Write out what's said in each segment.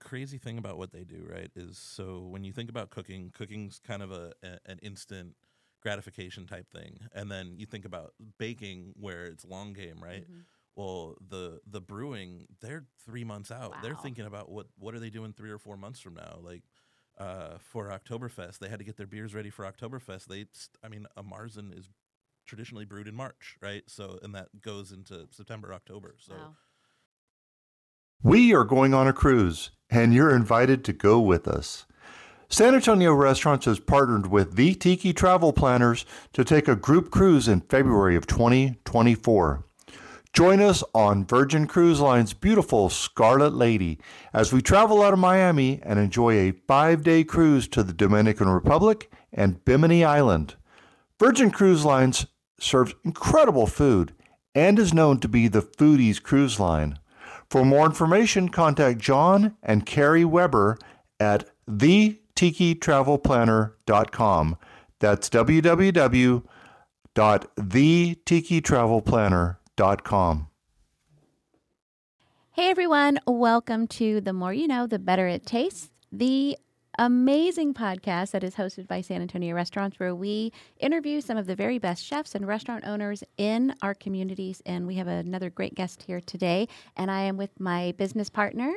Crazy thing about what they do, right, is so when you think about cooking, cooking's kind of a, a an instant gratification type thing, and then you think about baking, where it's long game, right? Mhm. Well, the the brewing, they're three months out. They're thinking about what what are they doing three or four months from now, like. Uh, for Oktoberfest, they had to get their beers ready for Oktoberfest. They, st- I mean, a Marzen is traditionally brewed in March, right? So, and that goes into September, October. So, Wow. We are going on a cruise, and you're invited to go with us. San Antonio Restaurants has partnered with the Tiki Travel Planners to take a group cruise in February of 2024. Join us on Virgin Cruise Line's beautiful Scarlet Lady as we travel out of Miami and enjoy a five day cruise to the Dominican Republic and Bimini Island. Virgin Cruise Lines serves incredible food and is known to be the foodies cruise line. For more information, contact John and Carrie Weber at thetikitravelplanner.com. That's www.thetikitravelplanner.com. Hey everyone, welcome to The More You Know, The Better It Tastes, the amazing podcast that is hosted by San Antonio Restaurants, where we interview some of the very best chefs and restaurant owners in our communities. And we have another great guest here today, and I am with my business partner.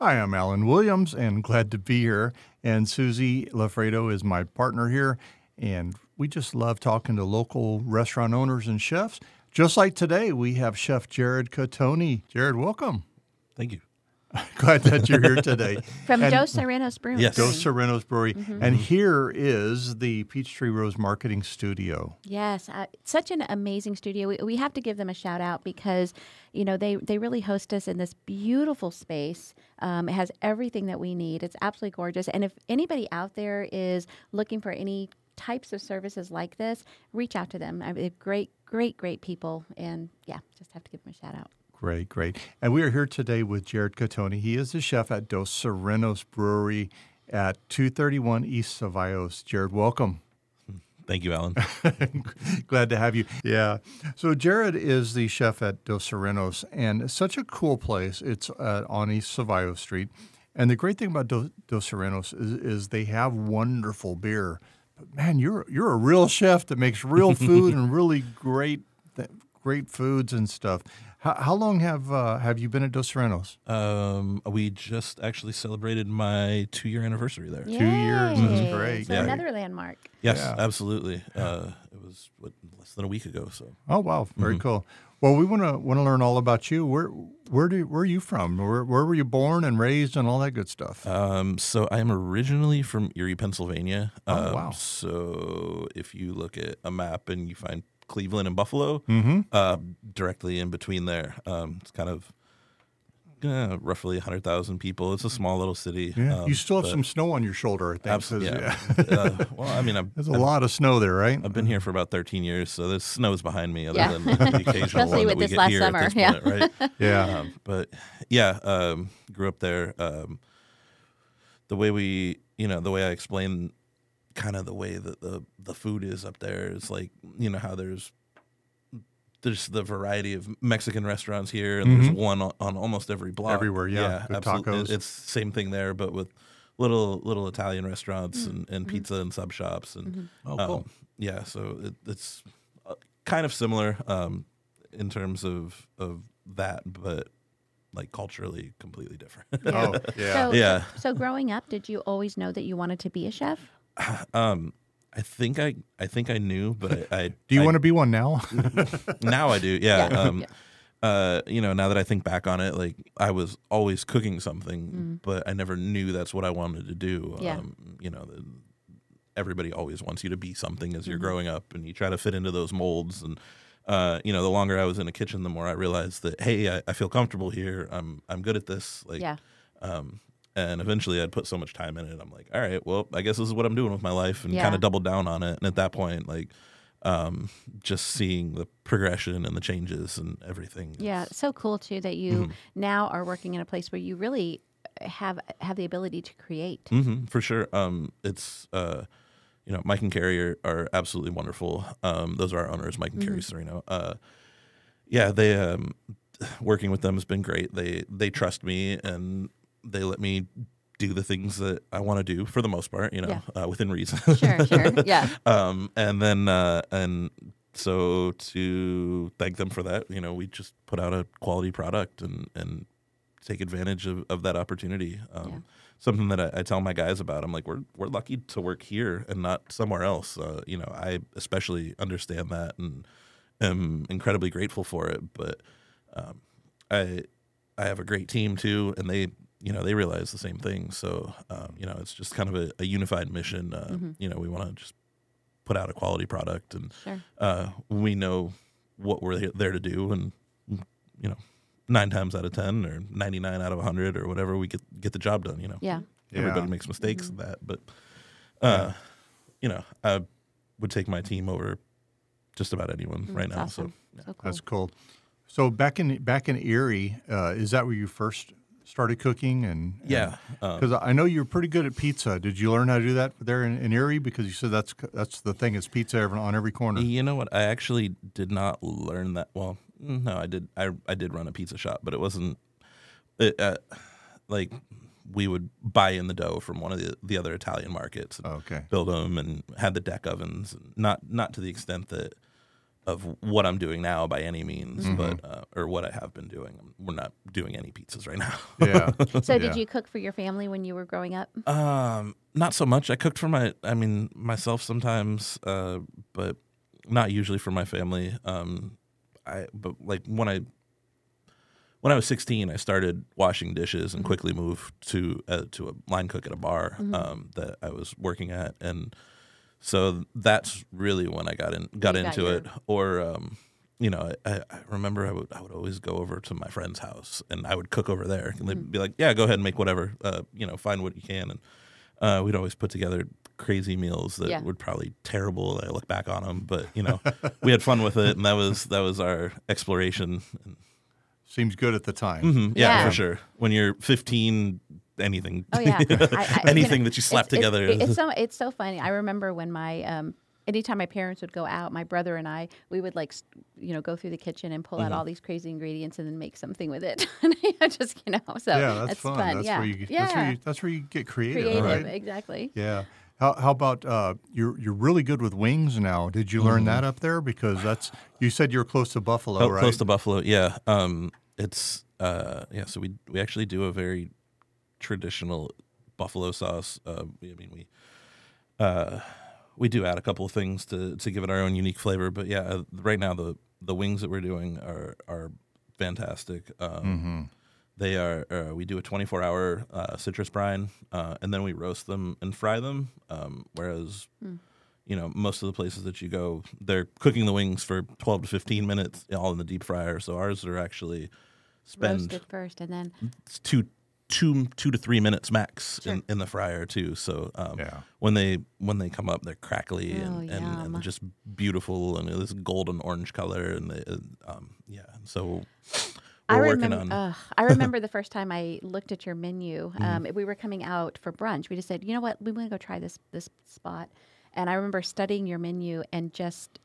Hi, I'm Alan Williams and glad to be here. And Susie Lafredo is my partner here. And we just love talking to local restaurant owners and chefs. Just like today, we have Chef Jared Cattoni. Jared, welcome. thank you. Glad that you're here today. From And- Dos Sirenos Brewing. Yes. Dos Sirenos Brewery. Mm-hmm. And here is the Peachtree Rose Marketing Studio. Yes, uh, such an amazing studio. We, we have to give them a shout out because, you know, they, they really host us in this beautiful space. Um, it has everything that we need. It's absolutely gorgeous. And if anybody out there is looking for any types of services like this, reach out to them. I mean, they're great, great, great people. And yeah, just have to give them a shout out. Great, great. And we are here today with Jared Cattoni. He is the chef at Dos Sirenos Brewery at 231 East Cevallos. Jared, welcome. Thank you, Alan. Glad to have you. Yeah. So Jared is the chef at Dos Sirenos, and such a cool place. It's uh, on East Cevallos Street, and the great thing about Dos, Dos Sirenos is, is they have wonderful beer. But man, you're you're a real chef that makes real food and really great th- great foods and stuff. How, how long have uh, have you been at Dos Sirenos? Um, we just actually celebrated my two year anniversary there. Two years, that's great. So Yeah. another landmark. Yes, Yeah. absolutely. Uh, it was what, less than a week ago. So Oh wow, very cool. Well, we want to want to learn all about you. Where where do where are you from? Where where were you born and raised and all that good stuff? Um, so I am originally from Erie, Pennsylvania. Oh, um, wow. So if you look at a map and you find Cleveland and Buffalo, Mm-hmm. uh, directly in between there, um, it's kind of uh, roughly hundred thousand people. It's a small little city. Yeah, um, you still have some snow on your shoulder. I think. Absolutely. 'cause, Yeah. uh, well, I mean, I'm, There's a I've, lot of snow there, right? I've been here for about 13 years, so there's snow's behind me, other Yeah. than the occasional Especially one with that we this get last here summer, at this yeah. point, right? Yeah. Um, but yeah, um, grew up there. Um, the way we, you know, the way I explain kind of the way that the the food is up there is like, you know, how there's there's the variety of Mexican restaurants here, and there's one on, on almost every block. Everywhere, yeah, with absolutely. tacos. It's same thing there, but with little little Italian restaurants Mm, and, and mm-hmm. pizza and sub shops and Oh, um, yeah, so it, it's uh, kind of similar um, in terms of of that, but like culturally completely different. Oh, yeah. So, Yeah. So growing up, did you always know that you wanted to be a chef? um, I think I I think I knew, but I, I Do you I- want to be one now? now I do. Yeah. Yeah. Um, Yeah. Uh, you know, now that I think back on it, like I was always cooking something, Mm. but I never knew that's what I wanted to do. Yeah. Um, you know, the, everybody always wants you to be something as you're Mm-hmm. growing up, and you try to fit into those molds. And uh, you know, the longer I was in a kitchen, the more I realized that hey, I, I feel comfortable here. I'm I'm good at this. Like, Yeah. um, and eventually I'd put so much time in it. I'm like, all right, well, I guess this is what I'm doing with my life, and Yeah. kind of doubled down on it. And at that point, like, um, just seeing the progression and the changes and everything. Yeah, is- it's so cool too that you Mm-hmm. now are working in a place where you really have have the ability to create. hmm for sure. Um, it's uh, you know, Mike and Carrie are, are absolutely wonderful. Um, those are our owners, Mike and Carrie Sereno. Uh, yeah, they um, working with them has been great. They they trust me and they let me do the things that I want to do for the most part. You know, uh, within reason. Sure, sure, yeah. um, and then uh, and so to thank them for that, you know, we just put out a quality product and and take advantage of, of that opportunity. Um, Yeah. Something that I, I tell my guys about. I'm like, we're we're lucky to work here and not somewhere else. Uh, you know, I especially understand that and am incredibly grateful for it. But um, I I have a great team too, and they you know they realize the same thing. So um, you know, it's just kind of a, a unified mission. Uh, You know, we want to just put out a quality product, and Sure. uh, we know what we're there- there to do, and you know, nine times out of ten, or ninety nine out of hundred, or whatever, we get get the job done. You know, Yeah. everybody Yeah. makes mistakes in that, but uh, you know, I would take my team over just about anyone right now. awesome. So So cool. That's cool. So back in back in Erie, uh, is that where you first started cooking? And yeah, because I know you're pretty good at pizza. Did you learn how to do that there in, in Erie? Because you said that's that's the thing is pizza every, on every corner. You know what? I actually did not learn that. Well, no, I did. I I did run a pizza shop, but it wasn't. It, uh, like we would buy in the dough from one of the the other Italian markets, and Okay. build them, and had the deck ovens. Not not to the extent that of what I'm doing now by any means, Mm-hmm. but uh, or what I have been doing. We're not doing any pizzas right now. Yeah. So Yeah. did you cook for your family when you were growing up? Um, not so much. I cooked for my, I mean, myself sometimes, uh, but not usually for my family. Um, I, but like when I, when I was 16, I started washing dishes and quickly moved to uh, to a line cook at a bar um, that I was working at, and so that's really when I got in got You into your- it. Or um, you know, I, I remember I would I would always go over to my friend's house and I would cook over there, and they'd Mm-hmm. be like, "Yeah, go ahead and make whatever. Uh, you know, find what you can." And uh, we'd always put together crazy meals that Yeah. were probably terrible. I look back on them, but you know, we had fun with it, and that was that was our exploration. Seems good at the time. Mhm, yeah, Yeah. for sure. When you're 15, anything, Oh yeah, I, I, anything know, that you slap it's- together. It's, it's so it's so funny. I remember when my um, anytime my parents would go out, my brother and I, we would like, you know, go through the kitchen and pull Mm-hmm. out all these crazy ingredients and then make something with it. just you know, so yeah, that's it's fun. That's yeah, where you yeah, that's where you that's where you get creative, creative, right? exactly. Yeah. How, how about uh, you're you're really good with wings now? Did you learn that up there? Because that's you said you're close to Buffalo, Mm-hmm. Oh, right? Close to Buffalo, yeah. Um, it's uh, yeah. So we we actually do a very traditional buffalo sauce. Uh, I mean, we uh, we do add a couple of things to to give it our own unique flavor. But yeah, uh, right now the the wings that we're doing are are fantastic. Um, They are. Uh, we do a 24 hour uh, citrus brine, uh, and then we roast them and fry them. Um, whereas, you know, most of the places that you go, they're cooking the wings for 12 to 15 minutes, all in the deep fryer. So ours are actually spend Roast it first, and then it's two two two to three minutes max Sure. in, in the fryer too. So um, Yeah. when they when they come up, they're crackly Oh, and, and, and just beautiful and this golden orange color and they, uh, um, yeah. So I we're working remember. on. ugh, I remember the first time I looked at your menu. Mm-hmm. Um, we were coming out for brunch. We just said, you know what, we want to go try this this spot. And I remember studying your menu and just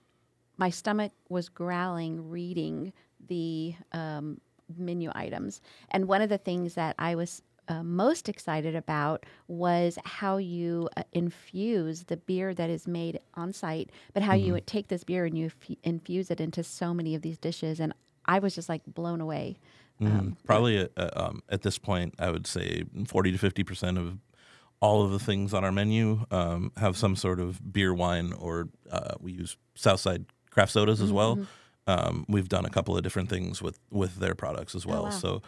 my stomach was growling reading the um, menu items. And one of the things that I was uh, most excited about was how you uh, infuse the beer that is made on site, but how you would take this beer and you f- infuse it into so many of these dishes. And I was just like blown away. Mhm. Probably at, uh, um, at this point, I would say 40 to 50 percent of all of the things on our menu um, have some sort of beer, wine, or uh, we use Southside craft sodas as well. Um, we've done a couple of different things with with their products as well. wow. So,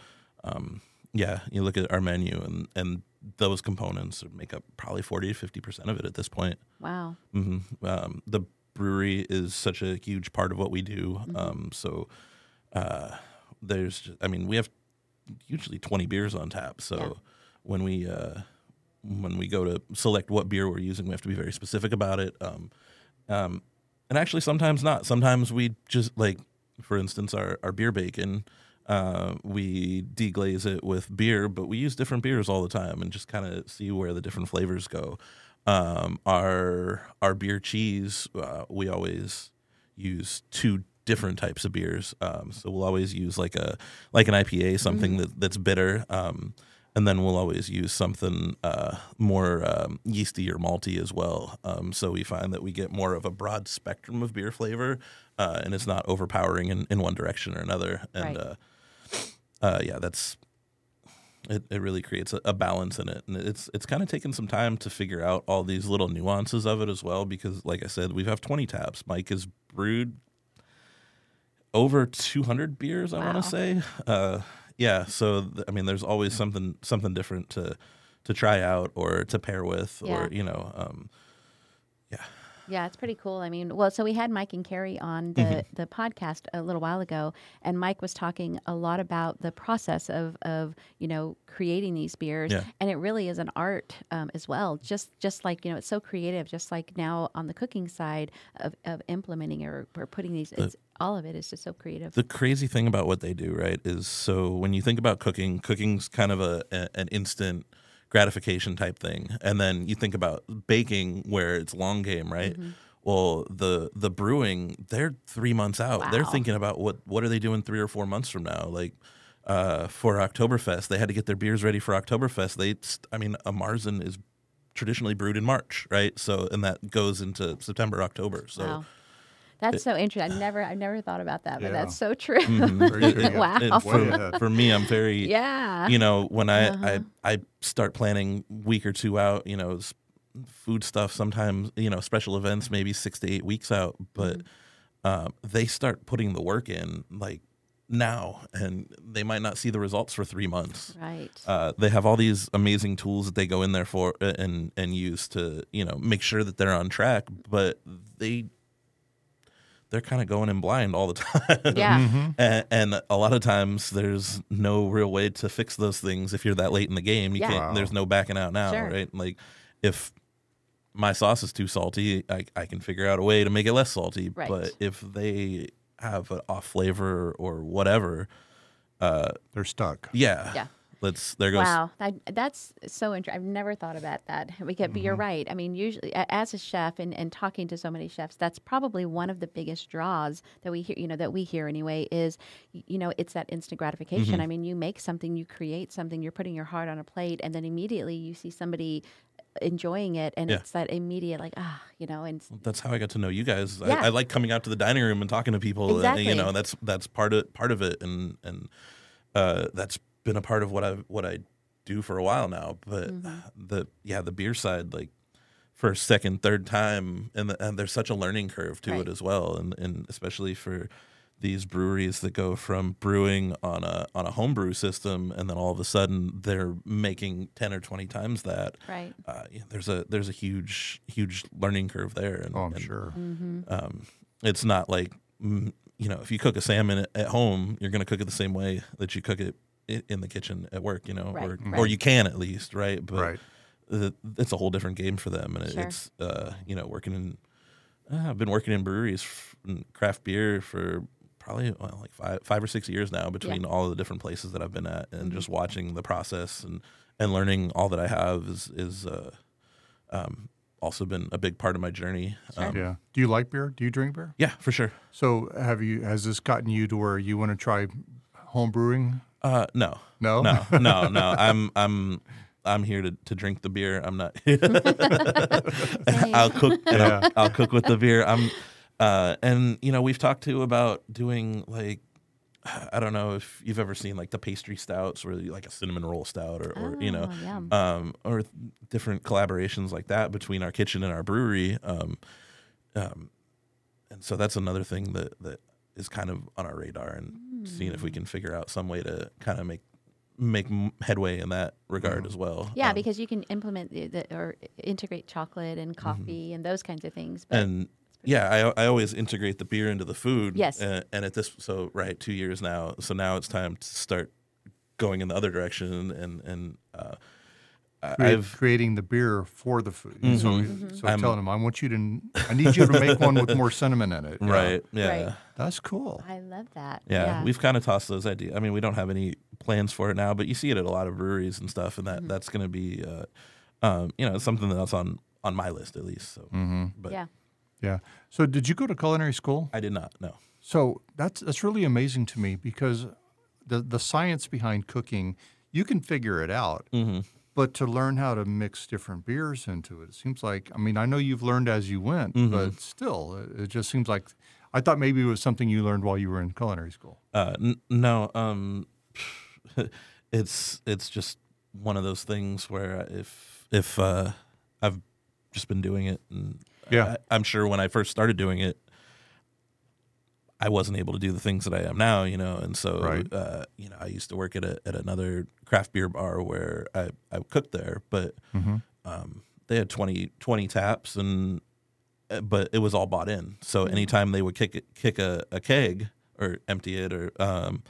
um, yeah, you look at our menu and and those components make up probably 40 to 50 percent of it at this point. Wow. hmm Um, the brewery is such a huge part of what we do. Mm-hmm. Um, so uh, there's, I mean, we have usually 20 beers on tap. So Yeah. when we uh, when we go to select what beer we're using, we have to be very specific about it. Um, um, and actually, sometimes not. Sometimes we just like, for instance, our our beer bacon. Uh, we deglaze it with beer, but we use different beers all the time and just kind of see where the different flavors go. Um, our our beer cheese, uh, we always use two different types of beers. Um, so we'll always use like a like an IPA, something that, that's bitter, um, and then we'll always use something uh, more um, yeasty or malty as well. Um, so we find that we get more of a broad spectrum of beer flavor, uh, and it's not overpowering in, in one direction or another. And Right. uh, uh, yeah, that's it, it really creates a, a balance in it and it's it's kind of taken some time to figure out all these little nuances of it as well because like i said we have 20 taps mike has brewed over 200 beers i want to say uh, yeah so th- i mean there's always something something different to to try out or to pair with Yeah. or you know um, yeah it's pretty cool. I mean, well, so we had Mike and Carrie on the, Mm-hmm. the podcast a little while ago, and Mike was talking a lot about the process of, of you know creating these beers, Yeah. and it really is an art um, as well. Just just like you know, it's so creative. Just like now on the cooking side of, of implementing or, or putting these, it's, all of it is just so creative. the crazy thing about what they do, right, is so when you think about cooking, cooking's kind of a, a an instant gratification type thing, and then you think about baking, where it's long game, right? Mm-hmm. Well, the the brewing, they're three months out. They're thinking about what what are they doing three or four months from now, like. Uh, for Oktoberfest, they had to get their beers ready for Oktoberfest. They, I mean, a Marzen is traditionally brewed in March, right? So, and that goes into September, October. So, wow. That's so interesting. I never, I never thought about that, but Yeah. that's so true. Yeah. wow. for, for me, I'm very yeah. you know when I, Uh-huh. I i start planning week or two out you know food stuff sometimes you know special events maybe six to eight weeks out but Mm-hmm. um, they start putting the work in like now and they might not see the results for three months right. uh, they have all these amazing tools that they go in there for uh, and and use to you know make sure that they're on track but they they're kind of going in blind all the time yeah. and, and a lot of times there's no real way to fix those things if you're that late in the game. You Yeah. can't. Wow. There's no backing out now, Sure. right? Like if my sauce is too salty, I, I can figure out a way to make it less salty. Right. But if they have an off flavor or whatever, uh, They're stuck. yeah, Yeah. Let's there goes. Wow, that, that's so interesting. I've never thought about that. We could, but you're Mm-hmm. right. I mean, usually as a chef and, and talking to so many chefs, that's probably one of the biggest draws that we hear. You know, that we hear anyway is, you know, it's that instant gratification. Mm-hmm. I mean, you make something, you create something, you're putting your heart on a plate, and then immediately you see somebody enjoying it, and Yeah. it's that immediate like ah, you know, and that's how I got to know you guys. Yeah. I, I like coming out to the dining room and talking to people. Exactly. you know, that's that's part of part of it, and and uh, that's been a part of what I what I do for a while now. But Mm-hmm. the yeah, the beer side, like first, second, third time, and, the, and there's such a learning curve to Right. it as well, and and especially for these breweries that go from brewing on a on a homebrew system and then all of a sudden they're making 10 or 20 times that right, uh, yeah, there's a there's a huge huge learning curve there. And, Oh, I'm and, sure. Mm-hmm. Um, it's not like mm, you know if you cook a salmon at, at home, you're going to cook it the same way that you cook it i- in the kitchen at work. You know, Right, or right. or you can at least, right? But Right. uh, it's a whole different game for them, and it, Sure. it's uh, you know working in. Uh, I've been working in breweries, f- and craft beer for probably well, like five five or six years now between all of the different places that I've been at, and Mm-hmm. just watching the process and and learning all that I have is is uh, um, also been a big part of my journey. Um, Yeah. Do you like beer? Do you drink beer? yeah, for sure. So have you? Has this gotten you to where you want to try home brewing? Uh, no, No? no, no, no. I'm I'm I'm here to, to drink the beer. I'm not. I'll cook and Yeah. I'll, I'll cook with the beer. I'm, uh, and you know we've talked to about doing like. I don't know if you've ever seen like the pastry stouts or like a cinnamon roll stout or, or you know Oh, yum. um, or different collaborations like that between our kitchen and our brewery. Um, um, and so that's another thing that, that is kind of on our radar and seeing if we can figure out some way to kind of make make headway in that regard as well. yeah, Um, because you can implement the, the or integrate chocolate and coffee and those kinds of things. But Mm-hmm. and yeah, I, I always integrate the beer into the food. Yes. And, and at this, so right, two years now. So now it's time to start going in the other direction and and uh, I've creating the beer for the food. So, Mhm. so I'm- telling them, I want you to, I need you to make one with more cinnamon in it. Yeah. right, yeah. Right. That's cool. I love that. Yeah, we've kind of tossed those ideas. I mean, we don't have any plans for it now, but you see it at a lot of breweries and stuff, and that Mm-hmm. that's going to be, uh, um, you know, something that's on on my list at least. So, Mm-hmm. but yeah. Yeah. So did you go to culinary school? I did not. No. So that's that's really amazing to me because the the science behind cooking, you can figure it out. Mm-hmm. But to learn how to mix different beers into it, it seems like I mean I know you've learned as you went, Mm-hmm. but still, it, it just seems like I thought maybe it was something you learned while you were in culinary school. Uh, n- no. Um, it's it's just one of those things where if if uh, I've just been doing it, and Yeah. I, I'm sure when I first started doing it, I wasn't able to do the things that I am now, you know, and so Right. uh, you know I used to work at a, at another craft beer bar where I, I cooked there, but um, they had 20, 20 taps and uh, but it was all bought in. So anytime they would kick kick a, a keg or empty it or um,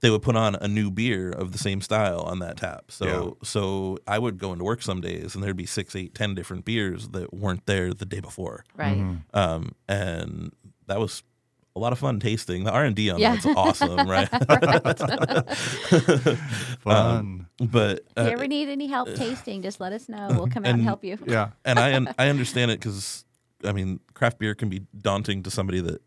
they would put on a new beer of the same style on that tap. So so I would go into work some days and there'd be six, eight, ten different beers that weren't there the day before. Right. Um, and that was a lot of fun tasting. The R and D on Yeah. that's awesome, right? Fun. but If you uh, ever need any help tasting, just let us know. We'll come out and And- help you. yeah. and I un- I understand it because I mean craft beer can be daunting to somebody that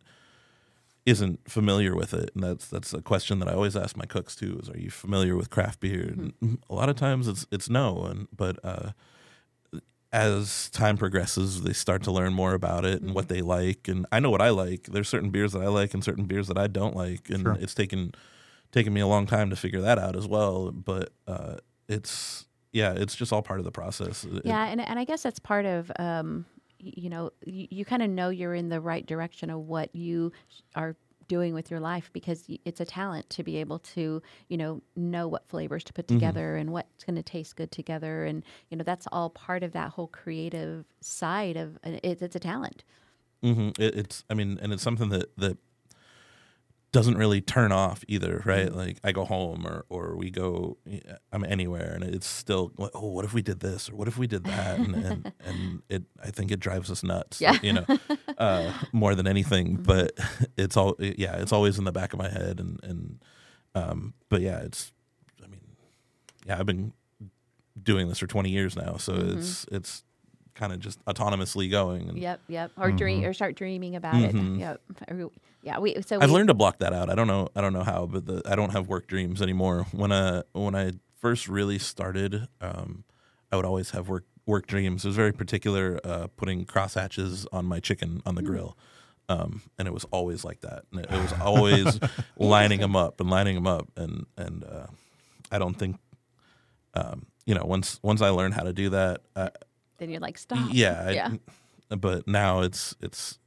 isn't familiar with it, and that's that's a question that I always ask my cooks too: is Are you familiar with craft beer? And a lot of times it's it's no, and but uh, as time progresses, they start to learn more about it and what they like, and I know what I like. There's certain beers that I like and certain beers that I don't like, and Sure. it's taken taken me a long time to figure that out as well. But uh, it's yeah, it's just all part of the process. It- Yeah, and and I guess that's part of um, you know you, you kind of know you're in the right direction of what you are doing with your life because it's a talent to be able to you know know what flavors to put together and what's going to taste good together. And you know that's all part of that whole creative side of it, it's a talent. hmm It, it's, I mean, and it's something that that doesn't really turn off either, right? Like I go home or or we go, I'm anywhere, and it's still, like, oh, what if we did this or what if we did that, and and, and it, I think it drives us nuts, Yeah. you know, uh, more than anything. But it's all, yeah, it's always in the back of my head, and and, um, but yeah, it's, I mean, yeah, I've been doing this for 20 years now, so it's it's kind of just autonomously going. And, Yep, yep. Or dream or start dreaming about Mhm. it. Yep. Yeah, we so I've we, learned to block that out. I don't know. I don't know how, but the, I don't have work dreams anymore. When I when I first really started, um, I would always have work work dreams. It was very particular, uh, putting crosshatches on my chicken on the grill, um, and it was always like that. And it, it was always lining them up and lining them up, and and uh, I don't think, um, you know, once once I learned how to do that, I, then you're like stop. yeah, I- yeah. But now it's it's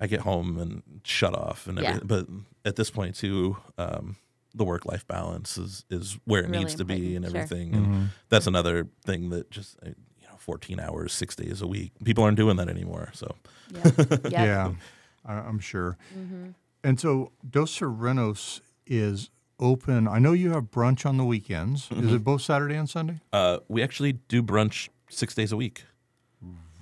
I get home and shut off and Yeah. everything. But at this point too, um, the work life balance is is where it Really needs to be and important, sure. everything. And that's another thing that just uh, you know, 14 hours, six days a week. People aren't doing that anymore. So Yep. Yep. Yeah, I, I'm sure. Mm-hmm. And so Dos Sirenos is open. I know you have brunch on the weekends. Is it both Saturday and Sunday? uh, we actually do brunch six days a week.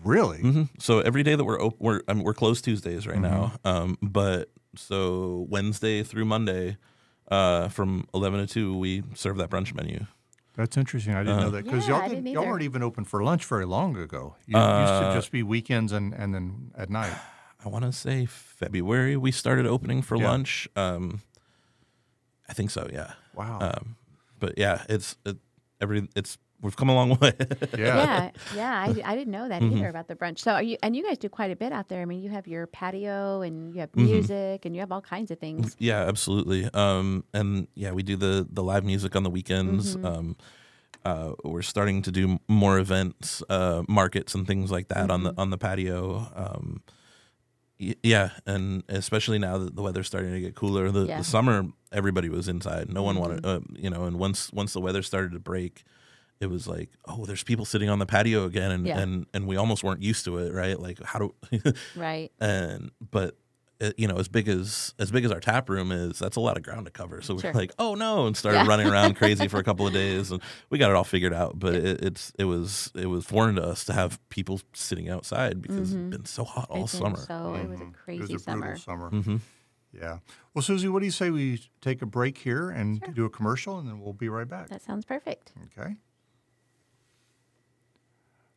Really? hmm So every day that we're op- we're I mean, we're closed Tuesdays right now. Um, but so Wednesday through Monday, uh, from 11 to 2, we serve that brunch menu. That's interesting. I didn't know that because Yeah, y'all, didn't didn't, y'all weren't even open for lunch very long ago. You used to Uh, just be weekends and, and then at night. I want to say February we started opening for Yeah. lunch. Um, I think so. Yeah. Wow. Um, but yeah, it's it, every it's we've come a long way. yeah. yeah, yeah. I, I didn't know that Mm-hmm. either about the brunch. So, are you and you guys do quite a bit out there. I mean, you have your patio and you have Mm-hmm. music and you have all kinds of things. yeah, absolutely. Um, and yeah, we do the the live music on the weekends. Mm-hmm. Um, uh, we're starting to do more events, uh, markets, and things like that on Mm-hmm. the on the patio. Um, y- yeah, and especially now that the weather's starting to get cooler. The, Yeah. Mm-hmm. the summer, everybody was inside. No one wanted, uh, you know. And once once the weather started to break, it was like, oh, there's people sitting on the patio again, and Yeah. and and we almost weren't used to it, right? Like how do Right. and but uh, you know, as big as as big as our tap room is, that's a lot of ground to cover. So Sure. we're like, oh no, and started Yeah. running around crazy for a couple of days, and we got it all figured out. But it, it's it was it was foreign to us to have people sitting outside because it's been so hot all It's been summer. So it was a It crazy was a summer. brutal summer. hmm Yeah. Well, Susie, what do you say we take a break here and do a commercial, and then we'll be right back. That sounds perfect. Okay.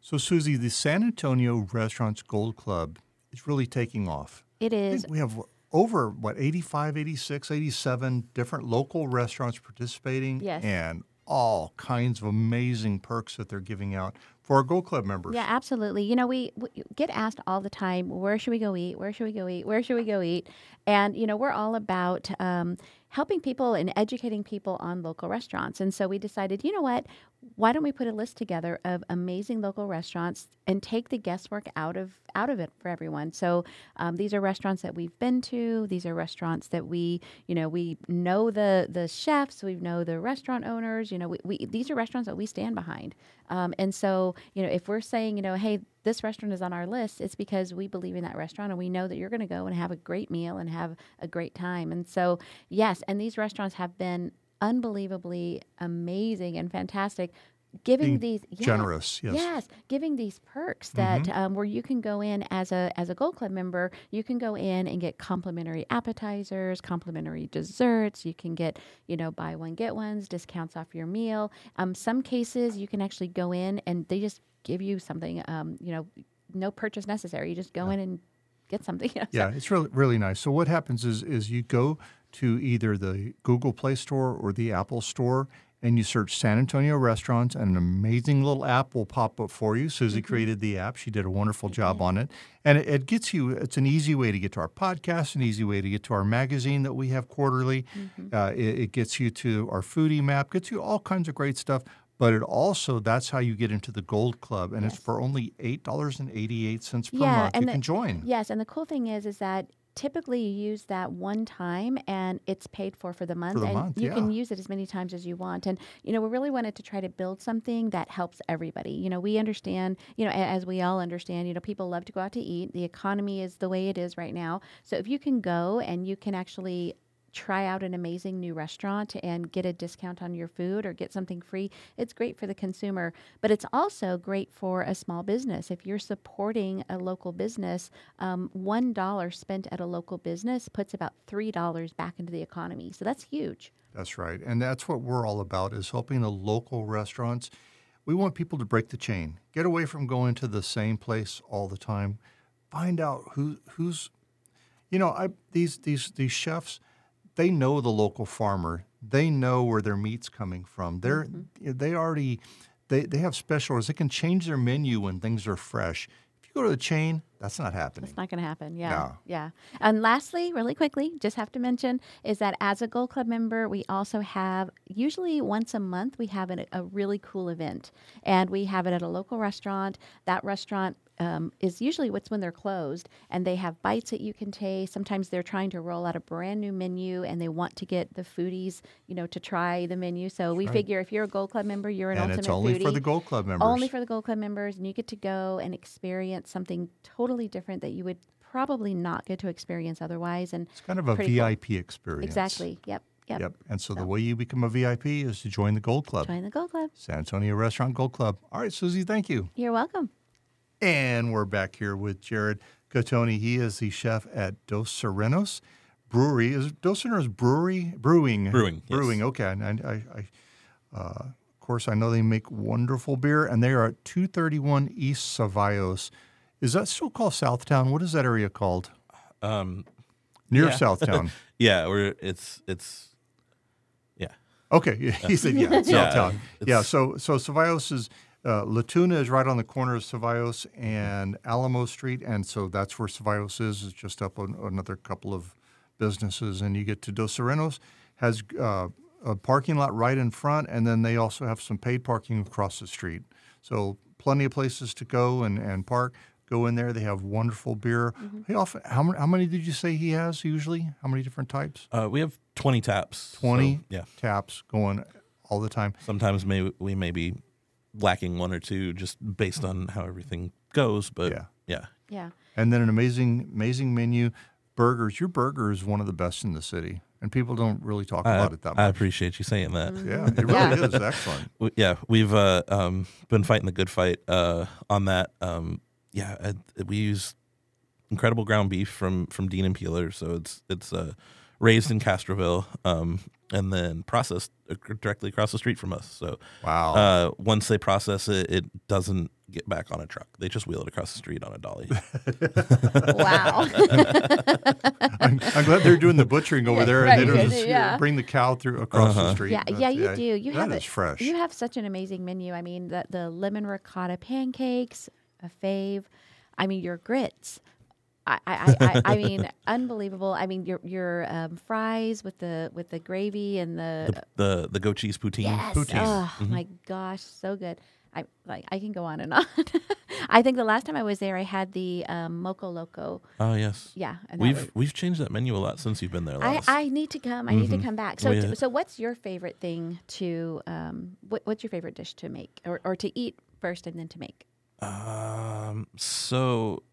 So, Susie, the San Antonio Restaurants Gold Club is really taking off. It is. we have over, what, 85, 86, 87 different local restaurants participating. Yes. And all kinds of amazing perks that they're giving out for our Gold Club members. Yeah, absolutely. You know, we, we get asked all the time, where should we go eat? Where should we go eat? Where should we go eat? And, you know, we're all about um, helping people and educating people on local restaurants. And so we decided, you know what? Why don't we put a list together of amazing local restaurants and take the guesswork out of out of it for everyone? So um, these are restaurants that we've been to. These are restaurants that we, you know, we know the the chefs. We know the restaurant owners. You know, we, we these are restaurants that we stand behind. Um, and so, you know, if we're saying, you know, hey, this restaurant is on our list, it's because we believe in that restaurant and we know that you're going to go and have a great meal and have a great time. And so, yes, and these restaurants have been unbelievably amazing and fantastic. Giving these yeah, generous, yes. yes, giving these perks that um, where you can go in as a as a Gold Club member, you can go in and get complimentary appetizers, complimentary desserts. You can get you know buy one get ones, discounts off your meal. Um, some cases you can actually go in and they just give you something. Um, you know, no purchase necessary. You just go in and get something. you know, so- Yeah, it's really really nice. So what happens is is you go to either the Google Play Store or the Apple Store and you search San Antonio restaurants and an amazing little app will pop up for you. Susie created the app. She did a wonderful job on it. And it, it gets you it's an easy way to get to our podcast, an easy way to get to our magazine that we have quarterly. Uh, it, it gets you to our foodie map, gets you all kinds of great stuff. But it also that's how you get into the Gold Club, and it's for only eight dollars and eighty eight cents per month. You and can join. Yes, and the cool thing is, is that typically you use that one time and it's paid for for the month, for the and month, you can use it as many times as you want. And you know, we really wanted to try to build something that helps everybody. You know, we understand, you know, as we all understand, you know, people love to go out to eat. The economy is the way it is right now, so if you can go and you can actually try out an amazing new restaurant and get a discount on your food or get something free, it's great for the consumer. But it's also great for a small business. If you're supporting a local business, um, $1 spent at a local business puts about $3 back into the economy. So that's huge. That's right. And that's what we're all about is helping the local restaurants. We want people to break the chain. Get away from going to the same place all the time. Find out who who's you know, I these these these chefs, they know the local farmer. They know where their meat's coming from. They're mm-hmm. they already they, they have specials. They can change their menu when things are fresh. If you go to the chain, that's not happening. It's not going to happen. Yeah. No. Yeah. And lastly, really quickly, just have to mention is that as a Gold Club member, we also have usually once a month, we have an, a really cool event. And we have it at a local restaurant. That restaurant um, is usually what's when they're closed and they have bites that you can taste. Sometimes they're trying to roll out a brand new menu and they want to get the foodies, you know, to try the menu. So we figure if you're a Gold Club member, you're an and ultimate it's only foodie. for the Gold Club members. Only for the Gold Club members, and you get to go and experience something totally different that you would probably not get to experience otherwise. And it's kind of a pretty cool. VIP experience. Exactly. Yep. Yep. Yep. And so, the way you become a VIP is to join the Gold Club, Join the Gold Club. San Antonio Restaurant Gold Club. All right, Susie, thank you. You're welcome. And we're back here with Jared Cattoni. He is the chef at Dos Sirenos Brewery. Is Dos Sirenos Brewery? Brewing. Brewing, yes. Brewing. Okay. And I, I, I uh, of course, I know they make wonderful beer, and they are at 231 East Cevallos. Is that still called Southtown? What is that area called? Um, Near Yeah. Southtown. yeah, we're it's it's yeah. Okay, he said yeah, Southtown. Yeah, so so Cevallos is uh, La Tuna is right on the corner of Cevallos and Alamo Street, and so that's where Cevallos is. It's just up on another couple of businesses, and you get to Dos Sirenos has uh, a parking lot right in front, and then they also have some paid parking across the street. So plenty of places to go and, and park. Go in there. They have wonderful beer. He often how many, how many did you say he has usually? How many different types? Uh, we have twenty taps. so, Twenty yeah. taps going all the time. Sometimes may we may be lacking one or two just based on how everything goes, but Yeah. yeah. Yeah. and then an amazing amazing menu burgers. Your burger is one of the best in the city, and people don't really talk I, about it that much. I appreciate you saying that. yeah, it really is excellent. Yeah, we've uh, um, been fighting the good fight uh, on that. Um, yeah, uh, we use incredible ground beef from from Dean and Peeler, so it's it's uh, raised in Castroville um, and then processed directly across the street from us. So Wow. uh, once they process it, it doesn't get back on a truck. They just wheel it across the street on a dolly. wow. I'm, I'm glad they're doing the butchering over Yeah, there, right, and they don't just yeah. bring the cow through across the Uh-huh. street. Yeah, yeah, you do. You that have is a, fresh. You have such an amazing menu. I mean, the the lemon ricotta pancakes, a fave. I mean, your grits. I, I, I, I I mean, unbelievable. I mean, your your um, fries with the with the gravy and the, the, the the goat cheese poutine. yes. poutine. Oh my gosh, so good. I like. I can go on and on. I think the last time I was there, I had the um, moco loco. Oh yes. Yeah, We've was- we've changed that menu a lot since you've been there. I, Last. I need to come. I need to come back. So, We- t- so what's your favorite thing to? Um, what, what's your favorite dish to make, or, or to eat first and then to make? Um. So,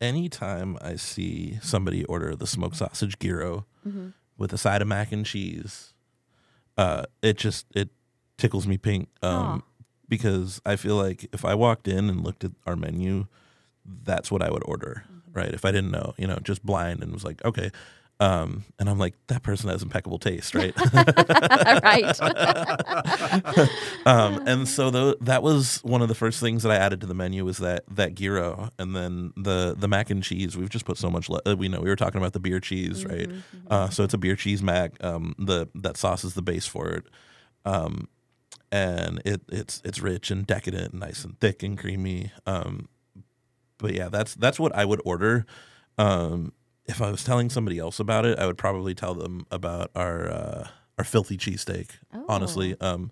anytime I see somebody order the smoked sausage gyro Mm-hmm. with a side of mac and cheese, uh, it just it tickles me pink. Um, because I feel like if I walked in and looked at our menu, that's what I would order. Mm-hmm. Right? If I didn't know, you know, just blind and was like, okay. Um, and I'm like, that person has impeccable taste, right? right. um, and so tho- that was one of the first things that I added to the menu was that that gyro, and then the the mac and cheese. We've just put so much. Le- uh, we know we were talking about the beer cheese, right? Uh, so it's a beer cheese mac. Um, the that sauce is the base for it, um, and it it's it's rich and decadent, and nice and thick and creamy. Um, but yeah, that's that's what I would order. Um, if I was telling somebody else about it, I would probably tell them about our uh, our filthy cheesesteak. Honestly, um,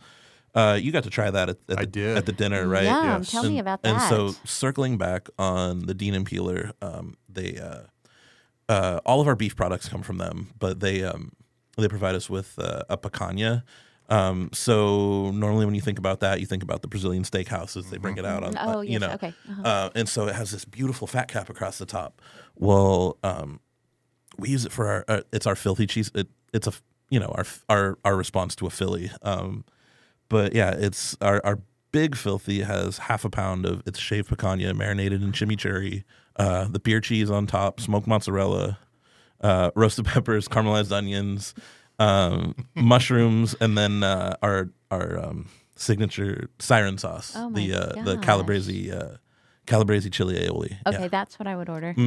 uh, you got to try that at, at, I the, did. at the dinner, right? Yum. Yes. Tell me And- about And so, circling back on the Dean and Peeler, um, they uh, uh, all of our beef products come from them, but they um, they provide us with uh, a picanha. Um, so normally when you think about that, you think about the Brazilian steakhouses. They bring it out on, Oh, uh, you yes, know, okay, uh-huh. uh, and so it has this beautiful fat cap across the top. Well, um, we use it for our. Uh, it's our filthy cheese. It, it's a, you know our our our response to a Philly. Um, but yeah, it's our our big filthy has half a pound of it's shaved picanha marinated in chimichurri, uh, the beer cheese on top, smoked mozzarella, uh, roasted peppers, caramelized onions, um, mushrooms, and then uh, our our um, signature siren sauce, Oh my the uh, the calabrese uh, calabrese chili aioli. Okay, Yeah. that's what I would order.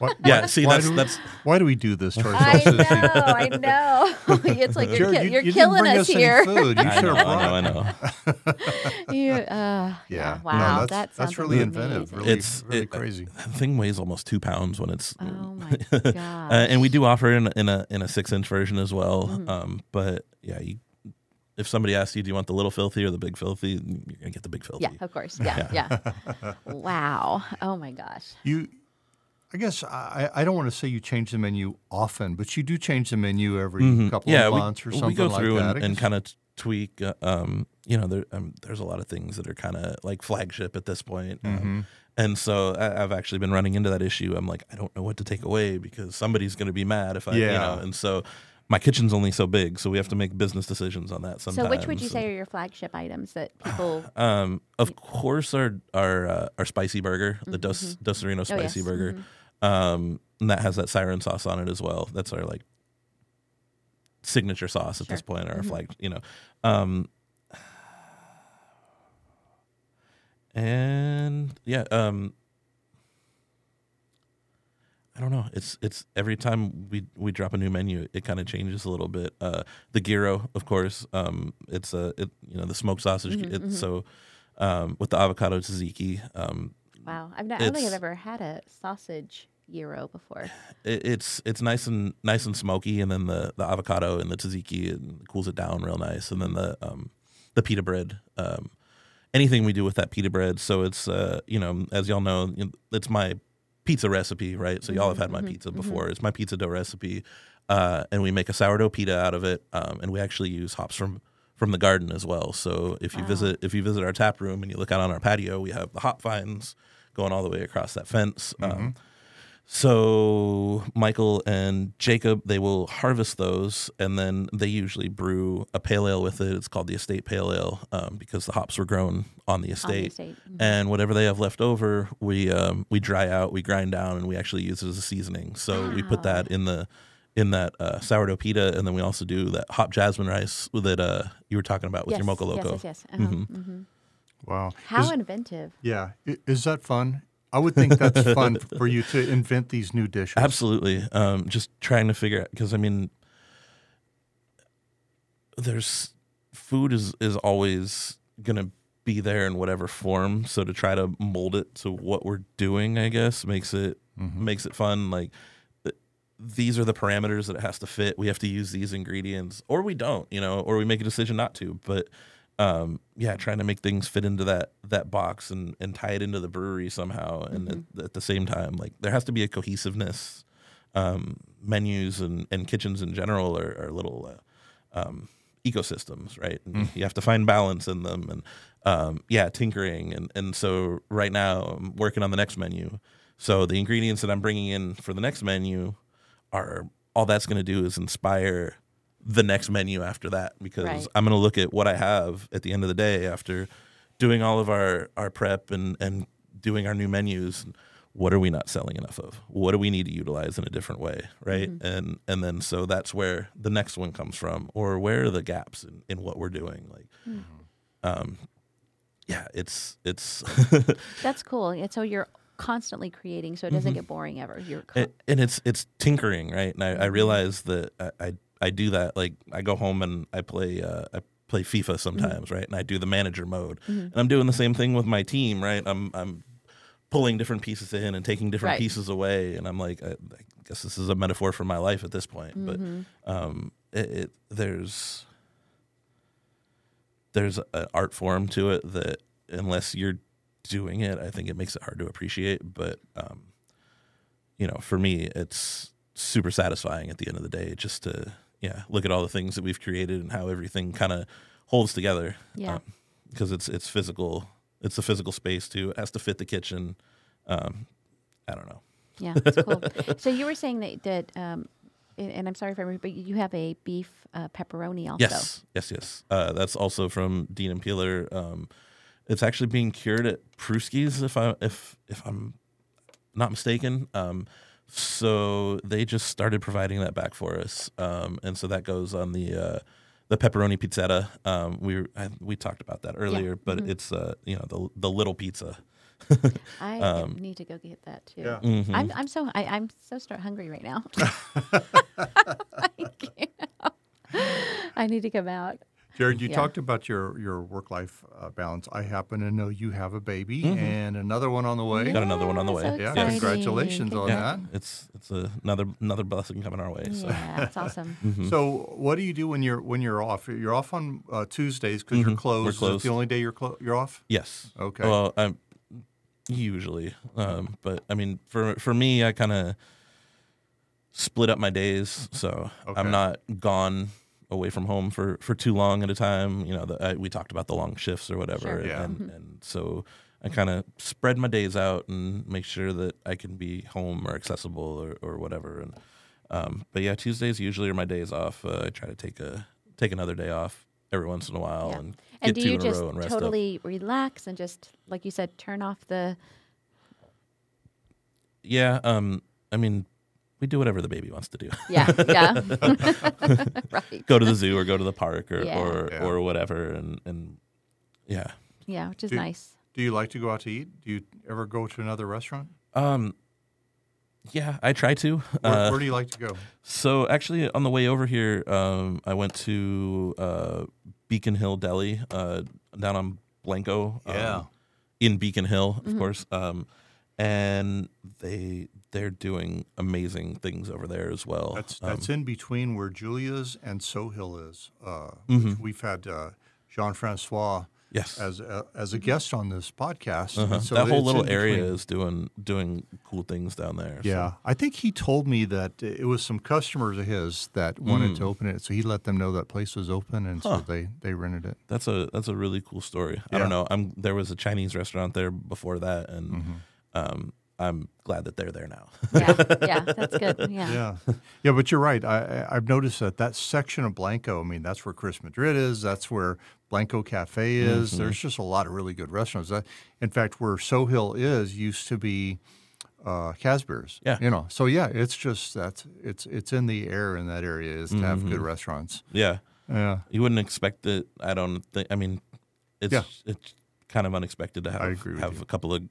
Why, Yeah, why- see, why that's- do, that's- why do we do this to I ourselves? know, I know. it's like you're, Jared, ki- you, you're you killing didn't bring us us here. any food. You I should know, I know. I know. You, uh, Yeah. Wow. No, that's, that that's really amazing. inventive. Really, It's really it- crazy. The thing weighs almost two pounds when it's. Oh my uh, and we do offer in in a in a six inch version as well. Mm-hmm. Um, but yeah, you, if somebody asks you, do you want the little filthy or the big filthy? You're gonna get the big filthy. Yeah, of course. Yeah, yeah. wow. Oh my gosh. You, I guess I, I don't want to say you change the menu often, but you do change the menu every Mhm. couple yeah, of we, months or we something go like through that. and, I and kind of tweak. Uh, um, you know, there, um, there's a lot of things that are kind of like flagship at this point. Um, Mm-hmm. and so I, I've actually been running into that issue. I'm like, I don't know what to take away because somebody's going to be mad if I, you Yeah. know. And so my kitchen's only so big, so we have to make business decisions on that. Sometimes. So, which would you And- say are your flagship items that people? Um, of course, our our uh, our spicy burger, the Dos Dos Sereno Oh, yes. spicy burger, um, and that has that siren sauce on it as well. That's our like signature sauce at this point, or our flag, you know. Um, and yeah, um, I don't know. It's it's every time we we drop a new menu, it kind of changes a little bit. Uh, the gyro, of course, um, it's a it, you know the smoked sausage. it's so um, with the avocado tzatziki. Um, Wow, I've not, I don't think I've ever had a sausage gyro before. it, it's it's nice and nice and smoky, and then the, the avocado and the tzatziki and cools it down real nice, and then the um, the pita bread. Um, anything we do with that pita bread, so it's uh, you know as y'all know, know, it's my pizza recipe, right? So y'all have had my pizza before. It's my pizza dough recipe, uh, and we make a sourdough pita out of it, um, and we actually use hops from from the garden as well. So if you Wow. visit if you visit our tap room and you look out on our patio, we have the hop vines going all the way across that fence. Um, So Michael and Jacob, they will harvest those, and then they usually brew a pale ale with it. It's called the estate pale ale um, because the hops were grown on the estate. estate, mhm. And whatever they have left over, we um, we dry out, we grind down, and we actually use it as a seasoning. So we put that in the in that uh, sourdough pita, and then we also do that hop jasmine rice that uh, you were talking about with your mocha loco. Yes, yes, yes. Uh-huh. mhm. Wow. How Is- inventive. yeah. Is that fun? I would think that's fun for you to invent these new dishes. Absolutely. Um, just trying to figure out because I mean, there's food is is always gonna be there in whatever form. So to try to mold it to what we're doing, I guess makes it makes it fun. Like th- these are the parameters that it has to fit. We have to use these ingredients, or we don't, you know, or we make a decision not to. But um, yeah, trying to make things fit into that that box and and tie it into the brewery somehow, and at, at the same time, like there has to be a cohesiveness. Um, menus and, and kitchens in general are, are little uh, um, ecosystems, right? And You have to find balance in them, and um, yeah, tinkering, and and so right now I'm working on the next menu. So the ingredients that I'm bringing in for the next menu are all that's going to do is inspire the next menu after that because Right. I'm going to look at what I have at the end of the day after doing all of our our prep and and doing our new menus. What are we not selling enough of? What do we need to utilize in a different way, right? And and then so that's where the next one comes from, or where are the gaps in, in what we're doing? Like, um, yeah, it's it's That's cool. And so you're constantly creating, so it doesn't mm-hmm. get boring ever. You're con- and, and it's it's tinkering, right? And I, I mm-hmm. realize that I, I I do that. Like I go home and I play uh, I play FIFA mm-hmm. sometimes, right? And I do the manager mode, and I'm doing the same thing with my team, right? I'm I'm pulling different pieces in and taking different Right. pieces away, and I'm like, I, I guess this is a metaphor for my life at this point. But um, it, it there's there's an art form to it that unless you're doing it, I think it makes it hard to appreciate. But um, you know, for me, it's super satisfying at the end of the day just to yeah look at all the things that we've created and how everything kind of holds together. Yeah. because it's it's physical. It's a physical space too. It has to fit the kitchen. Um, I don't know. yeah, that's cool. so you were saying that that, um, and and I'm sorry if I remember, but you have a beef uh, pepperoni also. Yes, yes, yes. Uh, that's also from Dean and Peeler. Um, it's actually being cured at Pruski's, if I if if I'm not mistaken. Um, so they just started providing that back for us, um, and so that goes on the uh, the pepperoni pizzetta. Um, we I, we talked about that earlier, but it's uh, you know the the little pizza. I Um, need to go get that too. Yeah. Mm-hmm. I'm I'm so I, I'm so start hungry right now. I can't. I need to come out. Jared, you Yeah. talked about your, your work life uh, balance. I happen to know you have a baby and another one on the way. Got another one on the way. so Yeah, exciting. congratulations on Yeah, that. it's it's a, another another blessing coming our way. So. Yeah, that's awesome. Mm-hmm. So, what do you do when you're when you're off? You're off on uh, Tuesdays because you're Mhm. closed. We're Is that closed. the only day you're clo- you're off? Yes. Okay. Well, I'm usually, um, but I mean, for for me, I kind of split up my days, so Okay. I'm not gone away from home for for too long at a time. You know, the, I, we talked about the long shifts or whatever, Sure. Yeah. and and so I kind of spread my days out and make sure that I can be home or accessible or, or whatever. And um, but yeah, Tuesdays usually are my days off. Uh, I try to take a take another day off every once in a while Yeah. and And get do two you in a just row and rest up. totally relax and just like you said, turn off the Yeah, um, I mean, we do whatever the baby wants to do. yeah yeah right go to the zoo or go to the park or Yeah. or, Yeah. or whatever, and and yeah. yeah, which is Do- nice. Do you like to go out to eat? Do you ever go to another restaurant? Um, yeah, I try to. Where, Uh, where do you like to go? so actually, on the way over here, um, I went to uh, Beacon Hill Deli uh, down on Blanco. um, Yeah. in Beacon Hill, Mm-hmm. of course. Um, and they they're doing amazing things over there as well. That's Um, that's in between where Julia's and Sohill is. Uh, Mm-hmm. We've had uh, Jean Francois yes. as a, as a guest on this podcast. Uh-huh. so that whole little area between. is doing doing cool things down there. so- Yeah, I think he told me that it was some customers of his that wanted to open it, so he let them know that place was open, and so Mm. They they rented it. That's a that's a really cool story. I don't know. I'm there was a Chinese restaurant there before that, and Mm-hmm. um, I'm glad that they're there now. yeah, yeah, that's good. Yeah. Yeah, yeah, but you're right. I, I- I've noticed that that section of Blanco. I mean, that's where Chris Madrid is. That's where Blanco Cafe is. There's just a lot of really good restaurants. That, in fact, where Sohill is used to be uh, Casbeer's. Yeah. you know. So yeah, it's just that's it's it's in the air in that area is to have good restaurants. yeah, Yeah, you wouldn't expect it. I don't think. I mean, it's Yeah. it's kind of unexpected to have agree with have you. a couple of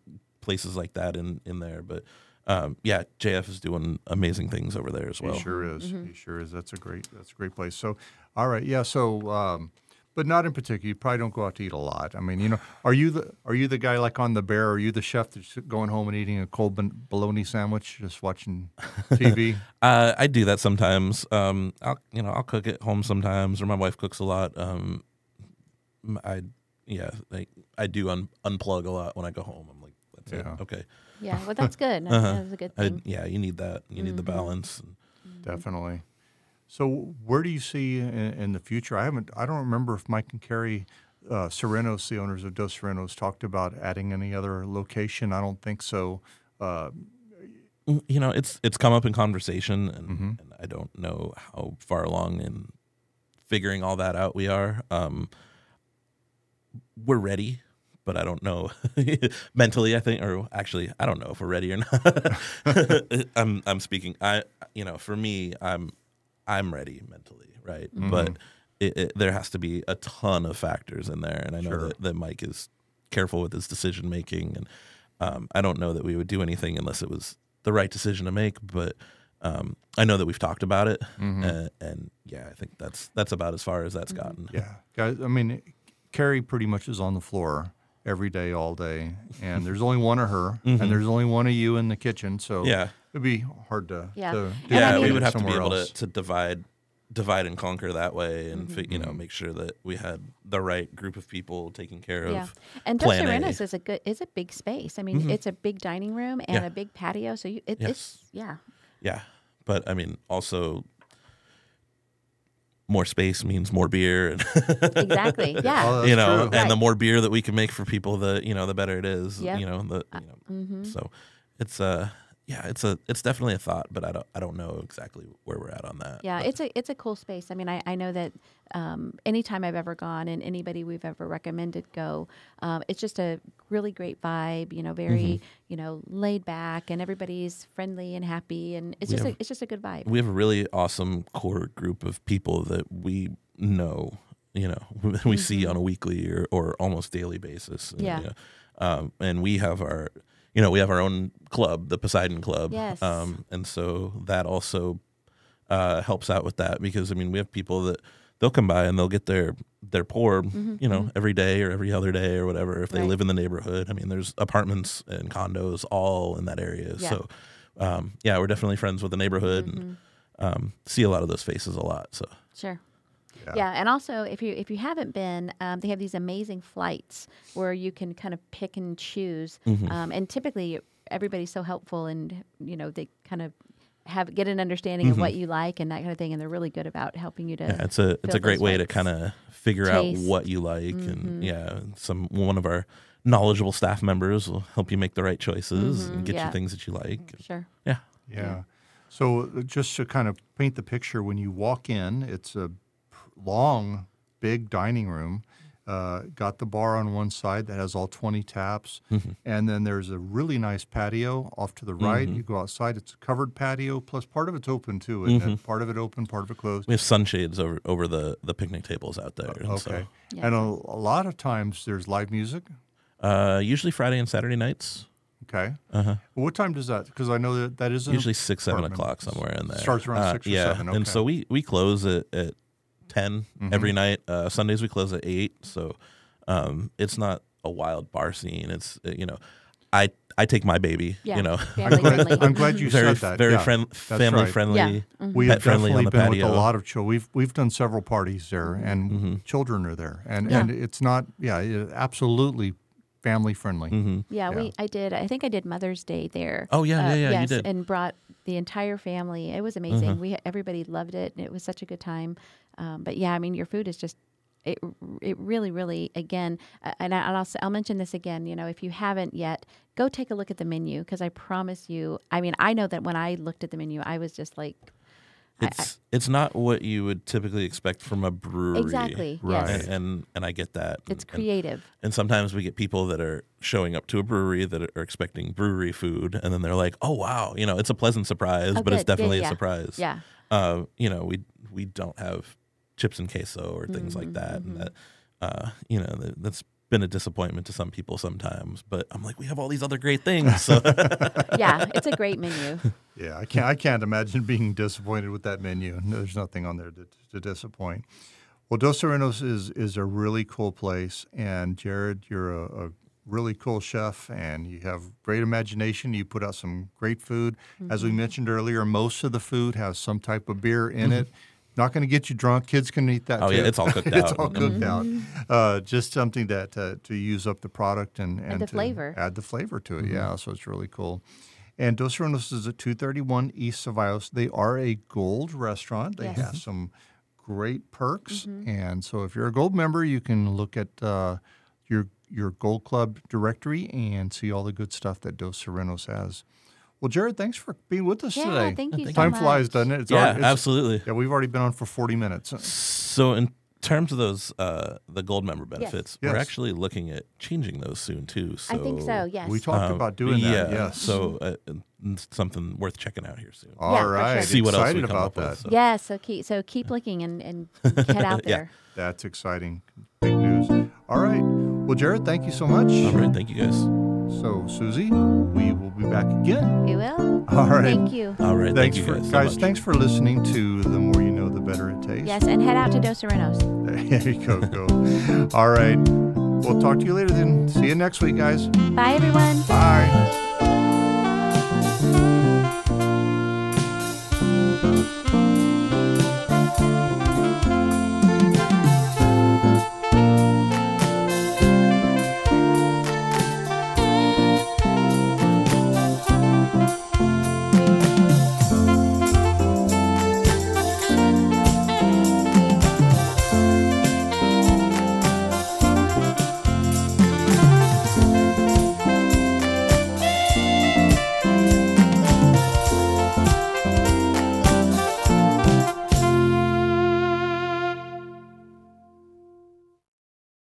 places like that in in there. But um, yeah, JF is doing amazing things over there as well. he sure is. He sure is. That's a great that's a great place. So, all right, yeah. So, um, but not in particular. You probably don't go out to eat a lot. I mean, you know, are you the are you the guy like on the bear? Are you the chef that's going home and eating a cold bologna sandwich, just watching TV? Uh, I do that sometimes. Um, I'll you know I'll cook at home sometimes, or my wife cooks a lot. Um, m- I yeah, like I do un- unplug a lot when I go home. I'm like, that's Yeah. it. Okay. Yeah, well, that's good. That's, Uh-huh. that's a good I, thing. yeah, you need that. You need the balance. And, Definitely. So, where do you see in, in the future? I haven't. I don't remember if Mike and Carrie uh, Serenos, the owners of Dos Sirenos, talked about adding any other location. I don't think so. Uh, Mm, you know, it's it's come up in conversation, and, Mm-hmm. and I don't know how far along in figuring all that out we are. Um, we're ready, but I don't know mentally. I think, or actually, I don't know if we're ready or not. I'm I'm speaking. I you know, for me, I'm I'm ready mentally, right? Mm-hmm. But it, it, there has to be a ton of factors in there, and I know Sure. that, that Mike is careful with his decision making, and um, I don't know that we would do anything unless it was the right decision to make. But um, I know that we've talked about it, and, and yeah, I think that's that's about as far as that's gotten. Yeah, guys. I mean, Carrie pretty much is on the floor every day, all day, and there's only one of her, and there's only one of you in the kitchen. So Yeah. it'd be hard to Yeah. to And do I yeah, mean- we would have to be able to, to divide divide and conquer that way and fi- you Mm-hmm. know make sure that we had the right group of people taking care of Yeah, and Dos plan A. Is a good is a big space. I mean, it's a big dining room and Yeah. a big patio, so you, it, Yes. it's yeah, yeah but i mean also more space means more beer and exactly. Oh, Yeah, that's you know true. and the more beer that we can make for people the you know the better it is Yep. you know the you know mm-hmm. so it's uh yeah it's a it's definitely a thought but i don't i don't know exactly where we're at on that yeah. but- It's a it's a cool space. I mean, I, I know that um, anytime I've ever gone and anybody we've ever recommended go, um, it's just a really great vibe. You know, very Mm-hmm. you know laid back and everybody's friendly and happy, and it's We just have- a, it's just a good vibe. we have a really awesome core group of people that we know, you know, we see on a weekly or, or almost daily basis. And, Mm-hmm. Yeah. you know, um, and we have our, you know, we have our own club, the Poseidon Club. Yes. Um, and so that also uh, helps out with that because I mean we have people that they'll come by and they'll get their their pour, you know, every day or every other day or whatever if they Mm-hmm, Right. live in the neighborhood. I mean, there's apartments and condos all in that area. Yeah. So um, yeah, we're definitely friends with the neighborhood and Mm-hmm. um, see a lot of those faces a lot. So Sure. Yeah. and also if you if you haven't been, um, they have these amazing flights where you can kind of pick and choose. Mm-hmm. Um, and typically, everybody's so helpful, and you know they kind of have get an understanding of what you like and that kind of thing, and they're really good about helping you to. Mm-hmm. yeah, it's a it's a great way to kind of figure Taste. out what you like and yeah, some one of our knowledgeable staff members will help you make the right choices and get yeah. you things that you like. Sure. Yeah. Yeah. So uh, just to kind of paint the picture, when you walk in, it's a p- long, big dining room. Uh, got the bar on one side that has all 20 taps. Mm-hmm. And then there's a really nice patio off to the right. Mm-hmm. You go outside, it's a covered patio, plus part of it's open too, isn't Mm-hmm. Part of it open, part of it closed. We have sunshades over over the the picnic tables out there. and Okay. So, Yeah. And a, a lot of times there's live music. uh, usually Friday and Saturday nights. Okay. Uh-huh. What time does that? Because I know that that is Usually six, seven apartment. o'clock somewhere in there. Starts around Uh, six or yeah. seven, And so we we close at, at 10 Mm-hmm. every night. Uh, Sundays we close at eight. So um, it's not a wild bar scene. It's uh, you know, I I take my baby. Yeah. You know, I'm glad. I'm glad you very said that. very yeah, friend, family right. friendly. Yeah. Mhm. We have friendly definitely the been with a lot of children. We've we've done several parties there, and children are there, and Yeah. and it's not yeah, it- absolutely family friendly. Mhm. Yeah, Yeah. we I did. I think I did Mother's Day there. Oh, yeah, yeah, yeah, you yes, did. and brought the entire family. It was amazing. We everybody loved it, and it was such a good time. Um, but yeah, I mean, your food is just it it really really again uh, and, I, and I'll, mention this again you know if you haven't yet go take a look at the menu because I promise you I mean I know that when I looked at the menu I was just like I- I- It's it's not what you would typically expect from a brewery. exactly Right. yes And, and and I get that. it's And- creative And sometimes we get people that are showing up to a brewery that are expecting brewery food, and then they're like, "Oh wow, you know, it's a pleasant surprise, Oh, but it's good. Yeah, definitely yeah. a surprise." yeah Uh, you know, we we don't have chips and queso or things like Mm-hmm, that, and that, uh, you know, that, that's been a disappointment to some people sometimes. But I'm like, we have all these other great things. So yeah it's a great menu Yeah, I can't. I can't imagine being disappointed with that menu. There's nothing on there to, to disappoint. Well, Dos Sirenos is is a really cool place, and Jared, you're a, a really cool chef, and you have great imagination. You put out some great food. As we mentioned earlier, most of the food has some type of beer in it. Not going to get you drunk. Kids can eat that. Oh, too. yeah, it's all cooked out. it's all cooked out. Uh, just something that uh, to use up the product and and, the to flavor. add the flavor to it. Yeah, so it's really cool. And Dos Sirenos is at 231 East Cevallos. They are a gold restaurant. They Yes. have some great perks. And so if you're a gold member, you can look at uh, your your Gold Club directory and see all the good stuff that Dos Sirenos has. Well, Jared, thanks for being with us yeah today. thank you so Time much. flies, doesn't it? It's yeah, already- it's- absolutely. Yeah, we've already been on for 40 minutes. So in terms of those uh, the gold member benefits, we're Yes. actually looking at changing those soon too. So I think so yes We talked um, about doing that. yeah, Yes. So uh, something worth checking out here soon. all for right. sure. See what else we Excited come about up with, so. yeah so keep so keep looking and, and head out there. Yeah. That's exciting. Big news. All right. Well, Jared, thank you so much. All right, thank you guys. So, Susie, we will be back again. you will All right. thank you All right, Thanks thank you for guys. so guys. much. thanks for listening to the more you know, the better it tastes. yes and head out to Dos Sirenos There you go. Go. All right. We'll talk to you later then. See you next week, guys. bye everyone Bye.